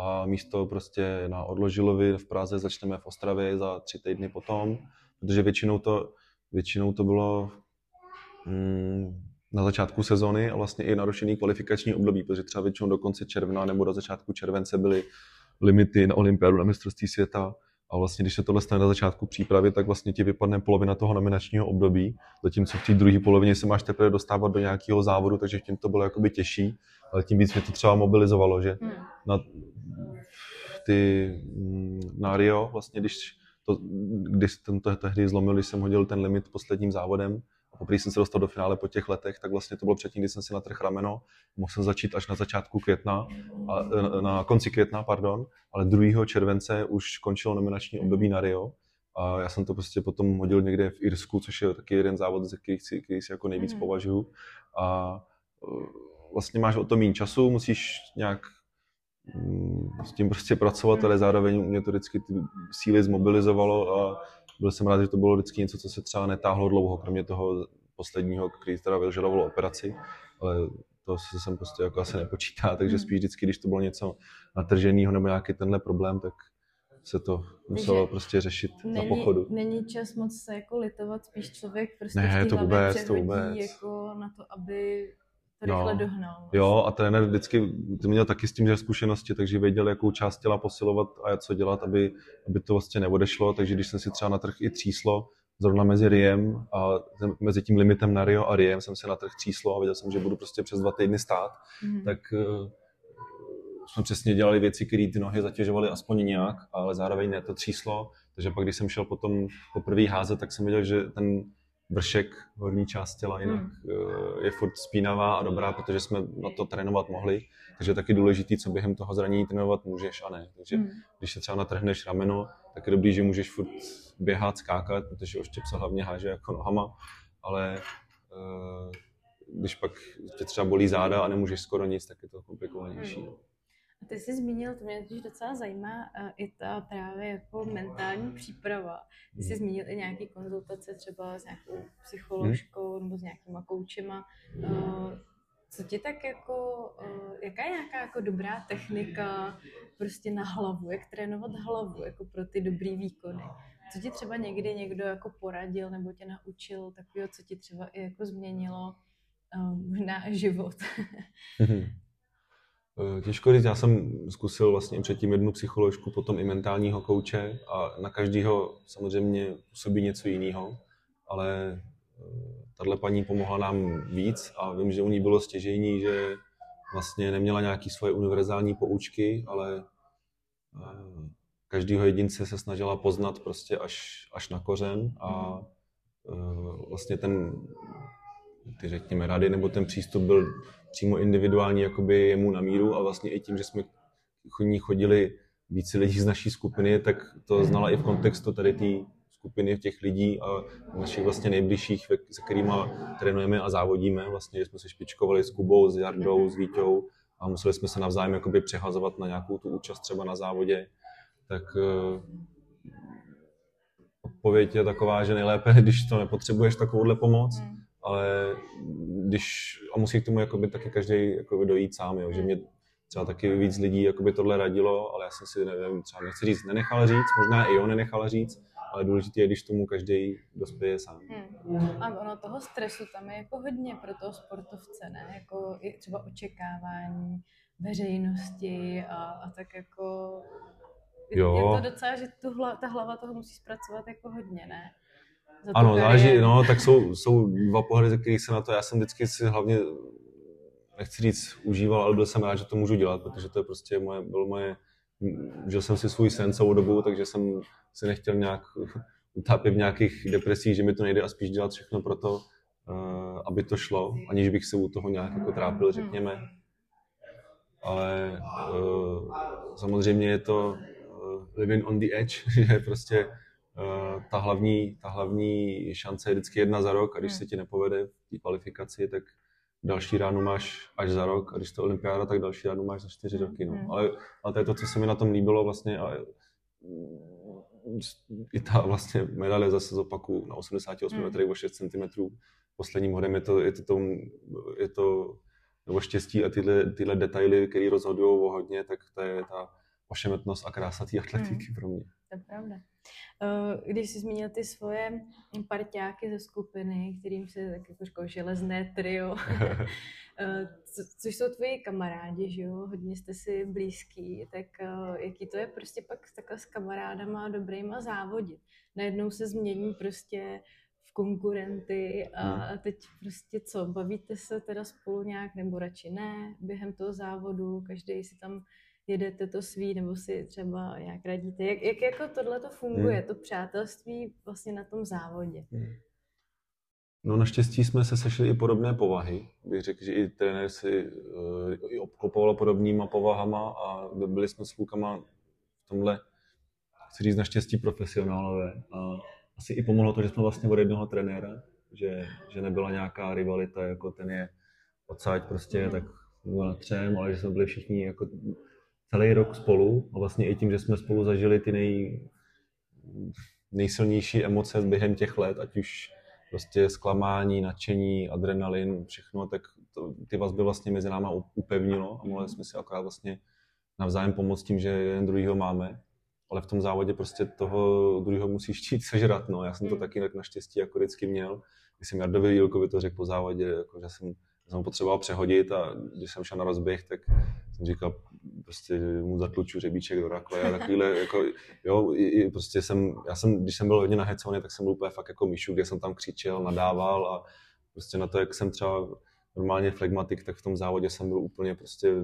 a místo prostě na Odložilovi v Praze začneme v Ostravě za tři týdny potom, protože většinou to, většinou to bylo mm, na začátku sezony a vlastně i narušený kvalifikační období, protože třeba většinou do konce června nebo do začátku července byly limity na olympiádu, na mistrovství světa a vlastně když se tohle stane na začátku přípravy, tak vlastně ti vypadne polovina toho nominačního období, zatímco v té druhé polovině se máš teprve dostávat do nějakého závodu, takže tím to bylo jakoby těžší, ale tím víc mě to třeba mobilizovalo, že Hmm. na ty mm, na Rio, vlastně když, to, když jsem to tehdy zlomil, když jsem hodil ten limit posledním závodem poprvé jsem se dostal do finále po těch letech, tak vlastně to bylo předtím, kdy jsem si natrhl rameno, mohl jsem začít až na začátku května, a, na- na konci května, pardon, ale 2. července už končilo nominační období na Rio a já jsem to prostě potom hodil někde v Irsku, což je taky jeden závod, ze kterých si, který si jako nejvíc Mhm. považuju a uh, vlastně máš o to méně času, musíš nějak mm, s tím prostě pracovat, ale zároveň mě to vždycky ty síly zmobilizovalo a byl jsem rád, že to bylo vždycky něco, co se třeba netáhlo dlouho, kromě toho posledního, který teda vyžadoval operaci, ale to se sem prostě jako asi nepočítá, takže Hmm. spíš vždycky, když to bylo něco natrženého nebo nějaký tenhle problém, tak se to muselo prostě řešit na Není, pochodu. není čas moc se jako litovat, spíš člověk prostě Ne, to vůbec, to vůbec. jako na to, aby No. rychle dohnal. vlastně. Jo, a trenér vždycky měl taky s tím že zkušenosti, takže věděl, jakou část těla posilovat a co dělat, aby, aby to vlastně neodešlo. Takže když jsem si třeba na trh i tříslo, zrovna mezi Riem a mezi tím limitem na Rio a Riem jsem si na trh tříslo a věděl jsem, že budu prostě přes dva týdny stát, Mhm. tak uh, jsme přesně dělali věci, které ty nohy zatěžovaly aspoň nějak, ale zároveň ne to tříslo. Takže pak, když jsem šel potom poprvé házet, tak jsem viděl, že ten vršek, horní část těla jinak Hmm. eh, je furt spínavá a dobrá, protože jsme na to trénovat mohli. Takže je taky důležitý, co během toho zranění trénovat můžeš a ne. Takže Mhm. když se třeba natrhneš rameno, tak je dobrý, že můžeš furt běhat, skákat, protože oštěp se hlavně háže jako nohama, ale uh, když pak tě třeba bolí záda a nemůžeš skoro nic, tak je to komplikovanější. Hmm. A ty jsi zmínil, to mě totiž docela zajímá, uh, i ta právě jako mentální příprava. Ty jsi Hmm. zmínil i nějaký konzultace třeba s nějakou psycholožkou Hmm. nebo s nějakýma koučema. Uh, co ti tak jako, uh, jaká je nějaká jako dobrá technika prostě na hlavu, jak trénovat hlavu jako pro ty dobrý výkony? Co ti třeba někdy někdo jako poradil nebo tě naučil takového, co ti třeba i jako změnilo možná život? Eh, Těžko říct, já jsem zkusil vlastně předtím jednu psycholožku, potom i mentálního kouče a na každého samozřejmě působí něco jiného, ale tahle paní pomohla nám víc a vím, že u ní bylo stěžejní, že vlastně neměla nějaké svoje univerzální poučky, ale eh, každého jedince se snažila poznat prostě až, až na kořen a eh, vlastně ten, ty řekněme rady nebo ten přístup byl přímo individuální jakoby jemu na míru a vlastně i tím, že jsme ní chodili více lidí z naší skupiny, tak to znala i v kontextu tady té skupiny těch lidí a našich vlastně nejbližších, se kterými trénujeme a závodíme. Vlastně jsme se špičkovali s Kubou, s Jardou, s Vítou a museli jsme se navzájem jakoby přehazovat na nějakou tu účast třeba na závodě. Tak uh, odpověď je taková, že nejlépe, když to nepotřebuješ takovouhle pomoc, Hmm. Ale když, a musí k tomu jakoby taky každý jakoby dojít sám, jo, že mě třeba taky víc lidí jakoby tohle radilo, ale já jsem si, nevím, třeba nechci říct, nenechal říct, možná i on nenechal říct, ale důležité je, když tomu každý dospěje sám. Hmm. A ono toho stresu tam je jako hodně pro toho sportovce, ne? Jako i třeba očekávání veřejnosti a, a tak jako... Je, Jo. je to docela, že tu hla, ta hlava toho musí zpracovat jako hodně, ne? Ano, záleží, no, tak jsou, jsou dva pohledy, ze kterých se na to, já jsem vždycky si hlavně, nechci říct, užíval, ale byl jsem rád, že to můžu dělat, protože to je prostě moje, bylo moje, žil jsem si svůj sen celou dobu, takže jsem se nechtěl nějak utápět v nějakých depresích, že mi to nejde a spíš dělat všechno pro to, uh, aby to šlo, aniž bych se u toho nějak jako trápil, řekněme. Ale uh, samozřejmě je to uh, living on the edge, že prostě ta, hlavní, ta hlavní šance je vždycky jedna za rok a když Hmm. se ti nepovede v té kvalifikaci, tak další ránu máš až za rok a když to je olympiáda, tak další ránu máš za čtyři Hmm, roky. No. hmm. Ale, ale to je to, co se mi na tom líbilo vlastně a mm, i ta vlastně medaile zase zopaku na 88 Hmm. metrech o 6 cm posledním hodem je to, je to, tom, je to nebo štěstí a tyhle, tyhle detaily, které rozhodují o hodně, tak to je ta ošemetnost a krása té atletiky Hmm. pro mě. To je pravda. Eh, Když jsi zmínil ty svoje parťáky ze skupiny, kterým se tak jako říkal železné trio, eh, co, což jsou tvoji kamarádi, že jo, hodně jste si blízký, tak eh, jaký to je prostě pak takhle s kamarádama dobrýma závodit. Najednou se změní prostě v konkurenty a Hmm. teď prostě co, bavíte se teda spolu nějak nebo radši ne během toho závodu, každý si tam jedete to svý, nebo si třeba nějak radíte. Jak, jak jako tohle to funguje, Hmm. to přátelství vlastně na tom závodě? No naštěstí jsme se sešli i podobné povahy. Bych řekl, že i trenér si uh, i obklopoval podobnýma povahama a byli jsme s klukama v tomhle, chci říct, naštěstí profesionálové. A asi i pomohlo to, že jsme vlastně od jednoho trenéra, že, že nebyla nějaká rivalita, jako ten je odsaď prostě, Mhm. tak na třem, ale že jsme byli všichni jako celý rok spolu a vlastně i tím, že jsme spolu zažili ty nej, nejsilnější emoce během těch let, ať už prostě zklamání, nadšení, adrenalin, všechno, tak to, ty vazby vlastně mezi náma upevnilo a mohli jsme si akorát vlastně navzájem pomoct tím, že jeden druhýho máme. Ale v tom závodě prostě toho druhého musíš chtít sežrat. No. Já jsem to Mm. taky tak naštěstí jako vždycky měl. Když jsem Jardovi Jílkovi to řekl po závodě, jako, že jsem, jsem ho potřeboval přehodit a když jsem šel na rozběh, tak jsem říkal, prostě mu zatluču řebíček do rakve a takovýhle, jako, jo, i, i prostě jsem, já jsem, když jsem byl hodně nahecovaný, tak jsem byl úplně fakt jako myšu, kde jsem tam křičel, nadával a prostě na to, jak jsem třeba normálně flegmatik, tak v tom závodě jsem byl úplně prostě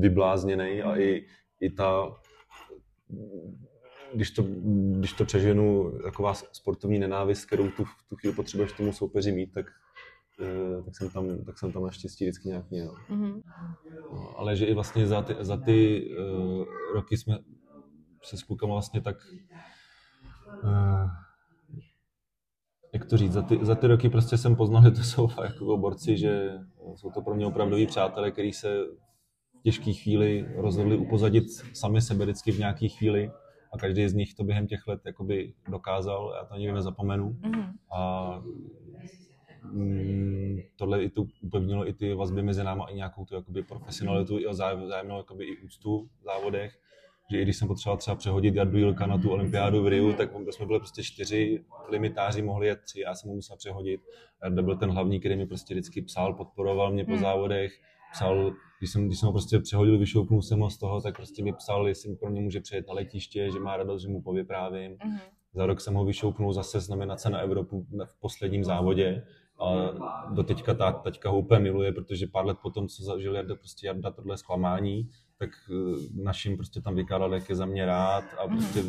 vyblázněný a i, i ta, když to, když to přeženu, taková sportovní nenávist, kterou tu, tu chvíli potřebuješ tomu soupeři mít, tak, tak, jsem tam, tak jsem tam naštěstí vždycky nějak měl. Mm-hmm. No, ale že i vlastně za ty, za ty uh, roky jsme se s klukama vlastně tak Uh, jak to říct, za ty, za ty roky prostě jsem poznal, že to jsou fakt jako borci, že jsou to pro mě opravdoví přátelé, kteří se v těžké chvíli rozhodli upozadit sami sebe vždycky v nějaké chvíli a každý z nich to během těch let jakoby dokázal, já to nikdy nezapomenu. Mm-hmm. A mm, tohle i tu upevnilo i ty vazby mezi náma i nějakou tu jakoby profesionalitu i vzájemnou jakoby i úctu v závodech že i když jsem potřeboval třeba přehodit Jardu Jilka na tu olympiádu v Riu, tak jsme byli prostě čtyři limitáři, mohli jet tři, já jsem mu musel přehodit. Jarda byl ten hlavní, který mi prostě vždycky psal, podporoval mě po hmm. závodech, psal, když jsem, když jsem ho prostě přehodil, vyšoupnul jsem ho z toho, tak prostě mi psal, jestli pro mě může přijet na letiště, že má radost, že mu povyprávím. Mm-hmm. Za rok jsem ho vyšoupnul zase z nominace na Evropu v posledním závodě. A do teďka ta taťka ho úplně miluje, protože pár let potom, co zažil Jarda, prostě Jarda tohle zklamání, tak eh, našim prostě tam vykládal, jak je za mě rád a mhm. prostě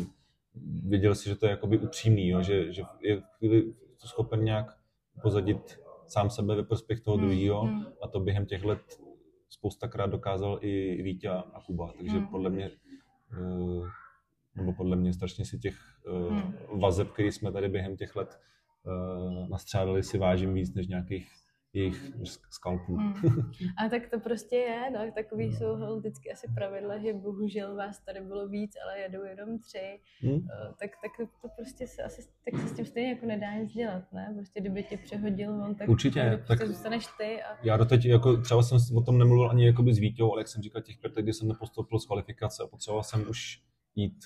viděl si, že to je jakoby upřímný, jo, že, že je v chvíli schopen nějak pozadit sám sebe ve prospěch toho mm. druhého mm. a to během těch let spoustakrát dokázal i Vítě a Kuba, takže podle mě eh, nebo podle mě strašně si těch mm. vazeb, které jsme tady během těch let nastřádali, si vážím víc než nějakých jejich skalpů. Hmm. A tak to prostě je, no, takový jsou vždycky asi pravidla, že bohužel vás tady bylo víc, ale jedou jenom tři, hmm. tak, tak to prostě se asi tak se s tím stejně jako nedá nic dělat, ne? Prostě kdyby tě přehodil on, tak Určitě, tak prostě zůstaneš ty. A... Já doteď, jako třeba jsem o tom nemluvil ani jakoby s Vítěou, ale jak jsem říkal těch pět, kdy jsem nepostoupil z kvalifikace a potřeboval jsem už jít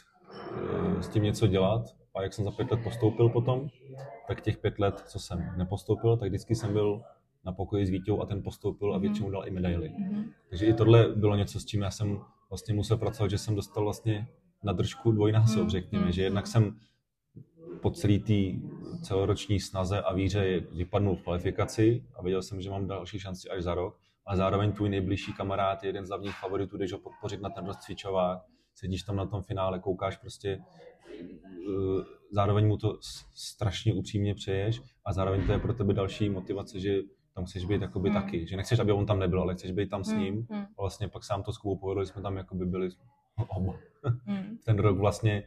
e, s tím něco dělat, a jak jsem za pět let postoupil potom, tak těch pět let, co jsem nepostoupil, tak vždycky jsem byl na pokoji s Vítěou a ten postoupil a mhm. většinou dal i medaily. Mm-hmm. Takže i tohle bylo něco, s čím já jsem vlastně musel pracovat, že jsem dostal vlastně na držku dvojnásob, mm-hmm. řekněme, že jednak jsem po celý té celoroční snaze a víře vypadnul v kvalifikaci a věděl jsem, že mám další šanci až za rok, a zároveň tvůj nejbližší kamarád je jeden z hlavních favoritů, jdeš ho podpořit na ten rozcvičovák, sedíš tam na tom finále, koukáš prostě, eh, zároveň mu to strašně upřímně přeješ a zároveň to je pro tebe další motivace, že tam chceš být jakoby hmm. taky, že nechceš, aby on tam nebyl, ale chceš být tam s hmm, ním. Hmm. A vlastně pak sám to s Kubou povedl, jsme tam jakoby byli oba. Hmm. Ten rok vlastně,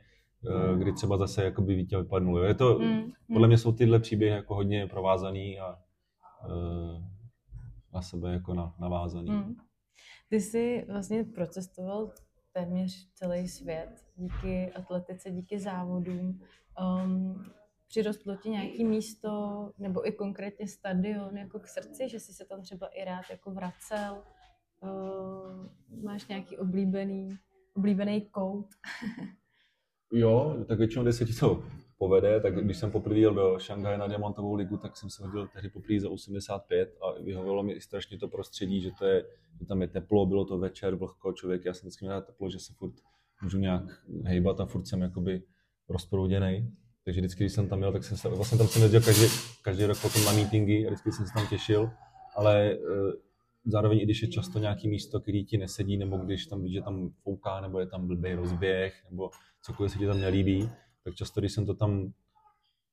eh, kdy třeba zase jakoby Vítě vypadnul. Je to, hmm. podle mě jsou tyhle příběhy jako hodně provázaný a uh, na sebe jako na, navázaný. Hmm. Ty jsi vlastně procestoval téměř celý svět díky atletice, díky závodům. Um, přirostlo ti nějaký místo nebo i konkrétně stadion jako k srdci, že jsi se tam třeba i rád jako vracel? Uh, máš nějaký oblíbený, oblíbený kout? jo, tak většinou, když se ti to povede, tak když jsem poprvé jel do Šanghaje na diamantovou ligu, tak jsem se hodil tehdy poprvé za 85 a vyhovovalo mi i strašně to prostředí, že, to je, že tam je teplo, bylo to večer, vlhko, člověk, já jsem vždycky měl teplo, že se furt můžu nějak hejbat a furt jsem jakoby rozprouděný. Takže vždycky, když jsem tam měl, tak jsem se, vlastně tam jsem jezdil každý, každý rok potom na meetingy a vždycky jsem se tam těšil, ale uh, zároveň i když je často nějaký místo, který ti nesedí, nebo když tam víš, že tam fouká, nebo je tam blbý rozběh, nebo cokoliv se ti tam nelíbí, tak často, když jsem to tam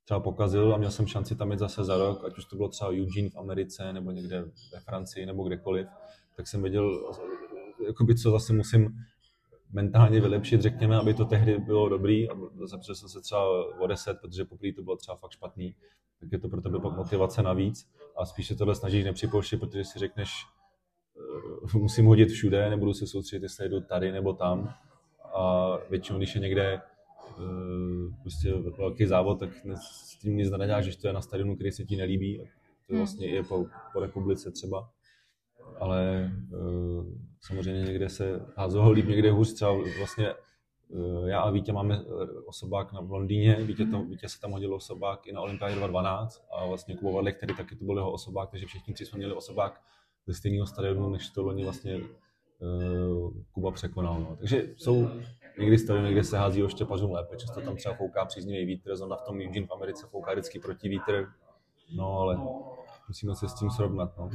třeba pokazil a měl jsem šanci tam jít zase za rok, ať už to bylo třeba Eugene v Americe, nebo někde ve Francii, nebo kdekoliv, tak jsem věděl, jakoby, co zase musím mentálně vylepšit, řekněme, aby to tehdy bylo dobrý. A zase jsem se třeba o 10, protože poprvé to bylo třeba fakt špatný, tak je to pro tebe pak motivace navíc. A spíš se tohle snažíš nepřipouštět, protože si řekneš, uh, musím hodit všude, nebudu se soustředit, jestli jdu tady nebo tam. A většinou, když je někde prostě velký závod, tak s tím nic neděláš, že to je na stadionu, který se ti nelíbí, to je vlastně i po, po republice třeba ale uh, samozřejmě někde se házelo líp, někde hůř, třeba vlastně uh, já a Vítě máme eh, osobák na, v Londýně, Vítě, tam, mhm. Vítě se tam hodil osobák i na Olympiádě 2012 a vlastně Kuba Vadlek, který taky to byl jeho osobák, takže všichni tři jsme měli osobák ze stejného stadionu, než to loni vlastně uh, Kuba překonal. No. Takže jsou někdy stadiony, kde se hází o štěpařům lépe, často tam třeba fouká příznivý vítr, zrovna v tom Eugene v Americe fouká vždycky protivítr, no ale musíme se s tím srovnat. No.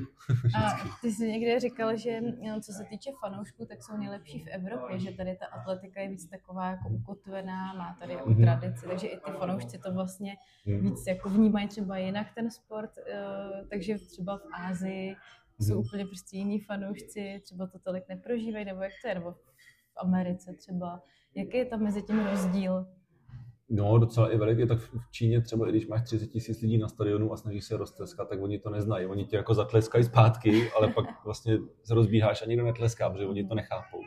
A ty jsi někde říkal, že no, co se týče fanoušků, tak jsou nejlepší v Evropě, že tady ta atletika je víc taková jako ukotvená, má tady jako mm-hmm. tradici, takže i ty fanoušci to vlastně mm-hmm. víc jako vnímají třeba jinak ten sport, uh, takže třeba v Ázii mm-hmm. jsou úplně prostě jiní fanoušci, třeba to tolik neprožívají, nebo jak to je, nebo v Americe třeba. Jaký je tam mezi tím rozdíl? No, docela i veliký, tak v Číně třeba, i když máš 30 tisíc lidí na stadionu a snažíš se roztleskat, tak oni to neznají. Oni tě jako zatleskají zpátky, ale pak vlastně se rozbíháš a nikdo netleská, protože oni to nechápou.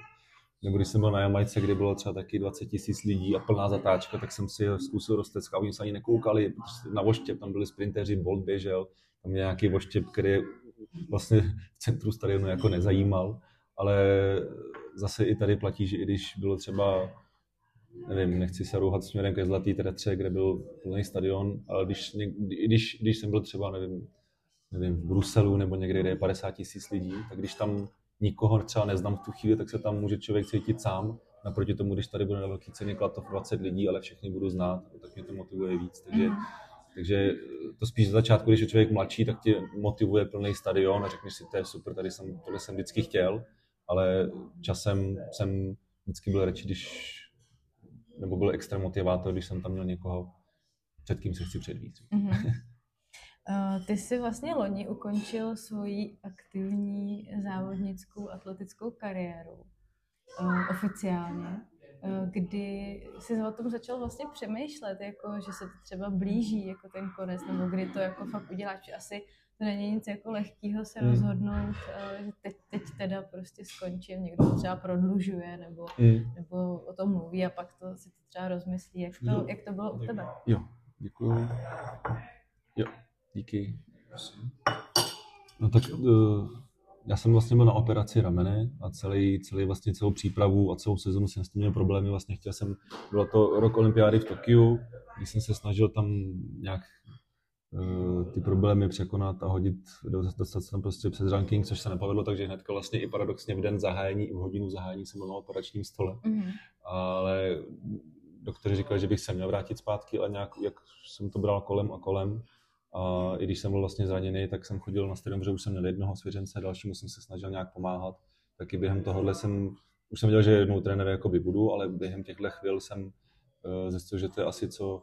Nebo když jsem byl na Jamajce, kde bylo třeba taky 20 tisíc lidí a plná zatáčka, tak jsem si zkusil roztleskat, oni se ani nekoukali, protože na voštěp tam byli sprinteři, Bolt běžel, tam je nějaký voštěp, který vlastně v centru stadionu jako nezajímal, ale zase i tady platí, že i když bylo třeba nevím, nechci se rouhat směrem ke Zlatý Tretře, kde byl plný stadion, ale když, když, když jsem byl třeba, nevím, nevím, v Bruselu nebo někde, kde je 50 tisíc lidí, tak když tam nikoho třeba neznám v tu chvíli, tak se tam může člověk cítit sám. Naproti tomu, když tady bude na velký ceně Klatov 20 lidí, ale všechny budu znát, tak mě to motivuje víc. Takže, mm. takže to spíš za začátku, když je člověk mladší, tak tě motivuje plný stadion a řekneš si, to je super, tady jsem, tohle jsem vždycky chtěl, ale časem jsem vždycky byl radši, když nebo byl extra motivátor, když jsem tam měl někoho, před kým se chci předvíct. Mm-hmm. Uh, ty jsi vlastně loni ukončil svoji aktivní závodnickou atletickou kariéru uh, oficiálně, kdy jsi o tom začal vlastně přemýšlet, jako, že se to třeba blíží jako ten konec, nebo kdy to jako fakt uděláš, asi to není nic jako lehkého se hmm. rozhodnout, že teď, teď teda prostě skončím, někdo to třeba prodlužuje nebo, hmm. nebo o tom mluví a pak to si to třeba rozmyslí. Jak to, jak to bylo u tebe? Jo, děkuji. Jo, díky. No tak uh, já jsem vlastně byl na operaci ramene a celý, celý vlastně celou přípravu a celou sezonu jsem s tím měl problémy. Vlastně chtěl jsem, bylo to rok olympiády v Tokiu, kdy jsem se snažil tam nějak uh, ty problémy překonat a hodit, dostat se tam prostě přes ranking, což se nepovedlo, takže hnedka vlastně i paradoxně v den zahájení, i v hodinu zahájení jsem byl na operačním stole. Mm-hmm. Ale doktoři říkali, že bych se měl vrátit zpátky, ale nějak, jak jsem to bral kolem a kolem, a i když jsem byl vlastně zraněný, tak jsem chodil na stadion, protože už jsem měl jednoho svěřence, dalšímu jsem se snažil nějak pomáhat. Taky během tohohle jsem, už jsem věděl, že jednou trenér jakoby budu, ale během těchto chvil jsem uh, zjistil, že to je asi co,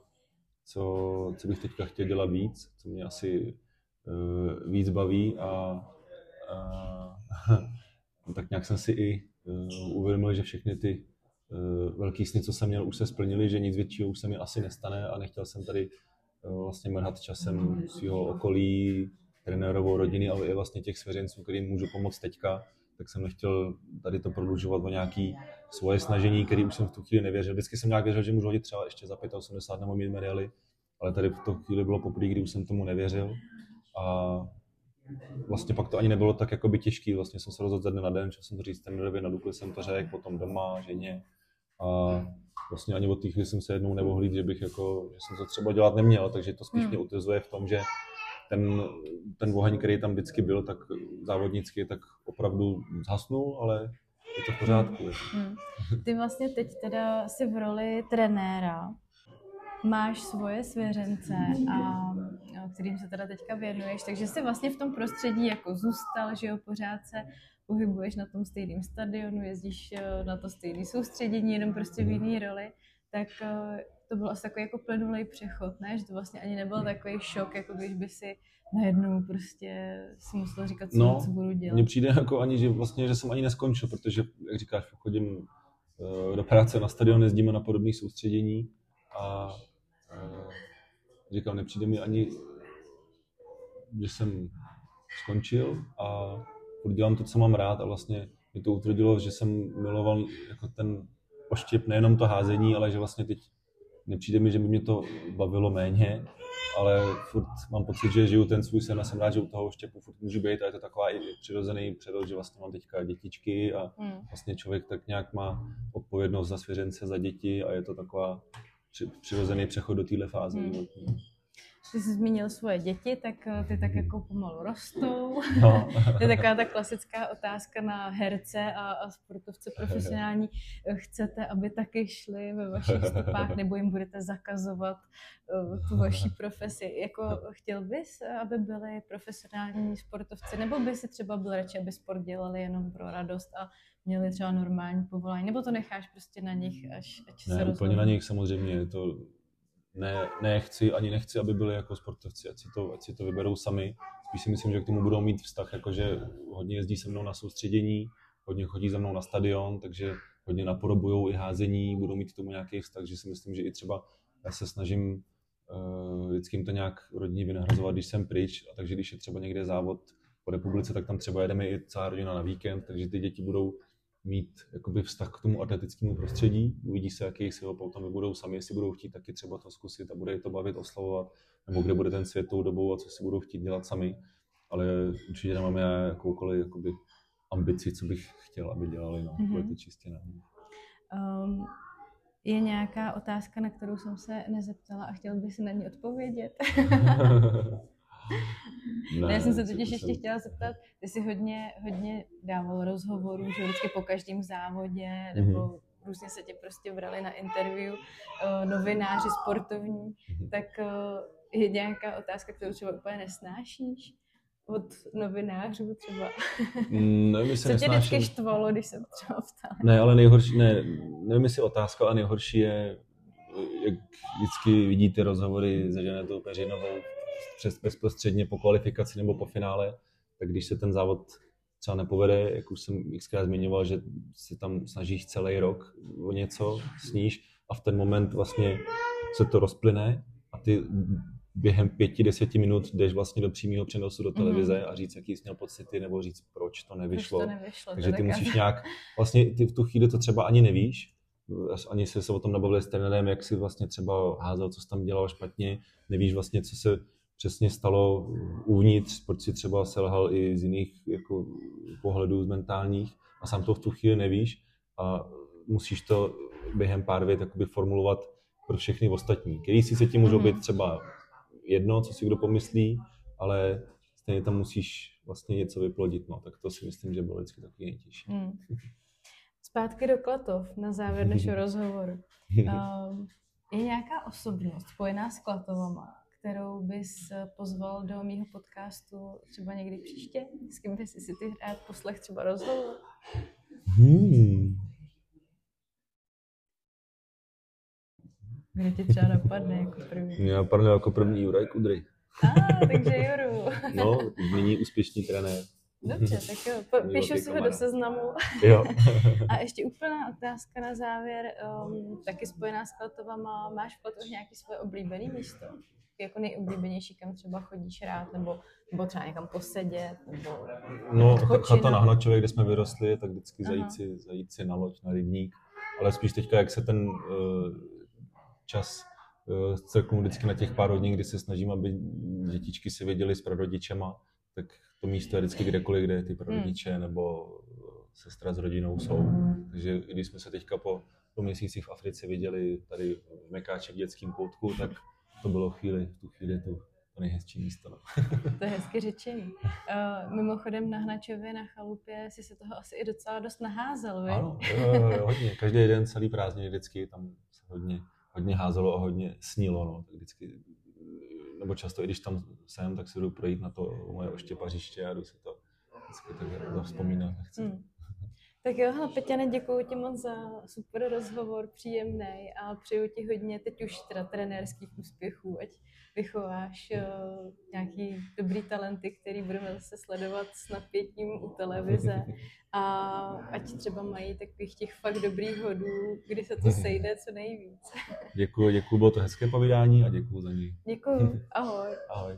co, co bych teďka chtěl dělat víc, co mě asi uh, víc baví a, a tak nějak jsem si i uh, uvědomil, že všechny ty uh, velký sny, co jsem měl, už se splnily, že nic většího už se mi asi nestane a nechtěl jsem tady vlastně mrhat časem svého okolí, trenérovou rodiny, ale i vlastně těch svěřenců, kterým můžu pomoct teďka, tak jsem nechtěl tady to prodlužovat o nějaký svoje snažení, který už jsem v tu chvíli nevěřil. Vždycky jsem nějak věřil, že můžu hodit třeba ještě za 85 nebo mít medaily, ale tady v tu chvíli bylo poprvé, kdy už jsem tomu nevěřil. A vlastně pak to ani nebylo tak jakoby těžký, vlastně jsem se rozhodl ze dne na den, že jsem to říct trenérovi, na Dukli jsem to řekl, potom doma, ženě. A vlastně ani od té chvíli jsem se jednou nemohl že bych jako, že jsem to třeba dělat neměl, takže to spíš hmm. mě utvrzuje v tom, že ten, ten oheň, který tam vždycky byl, tak závodnický, tak opravdu zhasnul, ale je to v pořádku. Hmm. Ty vlastně teď teda si v roli trenéra máš svoje svěřence, a, kterým se teda teďka věnuješ, takže jsi vlastně v tom prostředí jako zůstal, že jo, pořád se pohybuješ na tom stejném stadionu, jezdíš eh, na to stejné soustředění, jenom prostě v jiné roli, tak eh, to byl asi takový jako plynulý přechod, ne? Že to vlastně ani nebyl takový šok, jako když by si najednou prostě si musel říkat, co, no, co budu dělat. Mně přijde jako ani, že vlastně, že jsem ani neskončil, protože, jak říkáš, chodím eh, do práce na stadion, jezdíme na podobné soustředění a říkám, nepřijde mi ani, že jsem skončil a furt dělám to, co mám rád a vlastně mi to utvrdilo, že jsem miloval jako ten oštěp, nejenom to házení, ale že vlastně teď nepřijde mi, že by mě to bavilo méně, ale furt mám pocit, že žiju ten svůj sen a jsem rád, že u toho oštěpu furt můžu být a je to taková i přirozený přerod, že vlastně mám teďka dětičky a hmm. vlastně člověk tak nějak má odpovědnost za svěřence, za děti a je to taková přirozený přechod do téhle fáze. Hmm ty jsi zmínil svoje děti, tak eh, ty tak jako pomalu rostou. No. to je taková ta klasická otázka na herce a, a sportovce profesionální. Chcete, aby taky šli ve vašich stopách, nebo jim budete zakazovat uh, tu vaší profesi? Jako chtěl bys, aby byli profesionální sportovci, nebo by si třeba byl radši, aby sport dělali jenom pro radost a měli třeba normální povolání, nebo to necháš prostě na nich, až, až ne, se úplně rozhodnou? na nich samozřejmě, to ne, nechci, ani nechci, aby byli jako sportovci, ať si, to, ať si to vyberou sami. Spíš si myslím, že k tomu budou mít vztah, jakože hodně jezdí se mnou na soustředění, hodně chodí za mnou na stadion, takže hodně napodobují i házení, budou mít k tomu nějaký vztah, že si myslím, že i třeba Já se snažím uh, vždycky jim to nějak rodině vynahrazovat, když jsem pryč, a takže když je třeba někde závod po republice, tak tam třeba jedeme i celá rodina na víkend, takže ty děti budou mít jakoby vztah k tomu atletickému prostředí, uvidí se, jaký si ho potom budou sami, jestli budou chtít taky třeba to zkusit a bude je to bavit, oslavovat, nebo kde bude ten svět tou dobou a co si budou chtít dělat sami. Ale určitě nemáme jakoukoliv jakoby, ambici, co bych chtěl, aby dělali. No. Mm-hmm. Bude to čistě na um, je nějaká otázka, na kterou jsem se nezeptala a chtěl bych si na ní odpovědět? ne, já jsem se totiž ještě jsem... chtěla zeptat, ty jsi hodně, hodně dával rozhovorů, že vždycky po každém závodě, nebo mm-hmm. různě se tě prostě brali na interview, uh, novináři sportovní, mm-hmm. tak uh, je nějaká otázka, kterou třeba úplně nesnášíš? od novinářů třeba. Mm, nevím, Co tě vždycky štvalo, když jsem třeba ptal? Ne, ale nejhorší, ne, nevím, jestli otázka, ale nejhorší je, jak vždycky vidíte rozhovory se Ženetou Peřinovou přes bezprostředně po kvalifikaci nebo po finále, tak když se ten závod třeba nepovede, jak už jsem xkrát zmiňoval, že se tam snažíš celý rok o něco, sníš a v ten moment vlastně se to rozplyne a ty během pěti, deseti minut jdeš vlastně do přímého přenosu do mhm. televize mm-hmm. a říct, jaký jsi měl pocity, nebo říct, proč to nevyšlo. Proč to nevyšlo Takže ty musíš nějak, vlastně ty v tu chvíli to třeba ani nevíš, ani se, se o tom nebavili s trenérem, jak si vlastně třeba házel, co jsi tam dělal špatně, nevíš vlastně, co se přesně stalo uvnitř, proč si třeba selhal i z jiných jako, pohledů, z mentálních a sám to v tu chvíli nevíš a musíš to během pár vět formulovat pro všechny ostatní, který si se tím můžou mhm. být třeba jedno, co si kdo pomyslí, ale stejně tam musíš vlastně něco vyplodit, no, tak to si myslím, že bylo vždycky takový nejtěžší. Hmm. Zpátky do Klatov, na závěr našeho rozhovoru. Um, je nějaká osobnost spojená s Klatovama, kterou bys pozval do mýho podcastu třeba někdy příště? S kým bys si ty rád poslech třeba rozhovor? Hmm. Kdo ti třeba napadne jako první? Mě napadne jako první Juraj Kudry. A, ah, takže Juru. no, nyní úspěšný trenér. Dobře, tak jo, píšu si ho do seznamu. Jo. a ještě úplná otázka na závěr, um, taky spojená s Klatovama. Máš v Klatově nějaké svoje oblíbené místo? Jako nejoblíbenější, kam třeba chodíš rád, nebo, nebo třeba někam posedět, nebo No, chata na Hnačově, kde jsme vyrostli, tak vždycky zajít si, zajít si na loď, na rybník. Ale spíš teďka, jak se ten uh, čas uh, celkem vždycky na těch pár hodin, kdy se snažím, aby dětičky si věděli s prarodičema, tak to místo je vždycky kdekoliv, kde ty prarodiče hmm. nebo sestra s rodinou jsou. Takže když jsme se teďka po, po měsících v Africe viděli tady v Mekáče v dětském koutku, tak to bylo chvíli, v tu chvíli to, to nejhezčí místo. No. to je hezky řečení. Uh, mimochodem na Hnačově na chalupě si se toho asi i docela dost naházel, vy? Ano, jo, jo, hodně. Každý den, celý prázdnin vždycky tam se hodně hodně házelo a hodně snilo, no. Tak vždycky, nebo často, i když tam jsem, tak si jdu projít na to moje oštěpařiště a jdu si to vždycky tak zavzpomínat. Chci. Hmm. Tak jo, hele, Peťane, děkuji ti moc za super rozhovor, příjemný a přeju ti hodně teď už teda trenérských úspěchů, ať vychováš uh, nějaký dobrý talenty, který budeme zase sledovat s napětím u televize a ať třeba mají takových těch fakt dobrých hodů, kdy se to sejde co nejvíc. Děkuji, děkuji, bylo to hezké povídání a děkuji za ní. Děkuji, ahoj. Ahoj.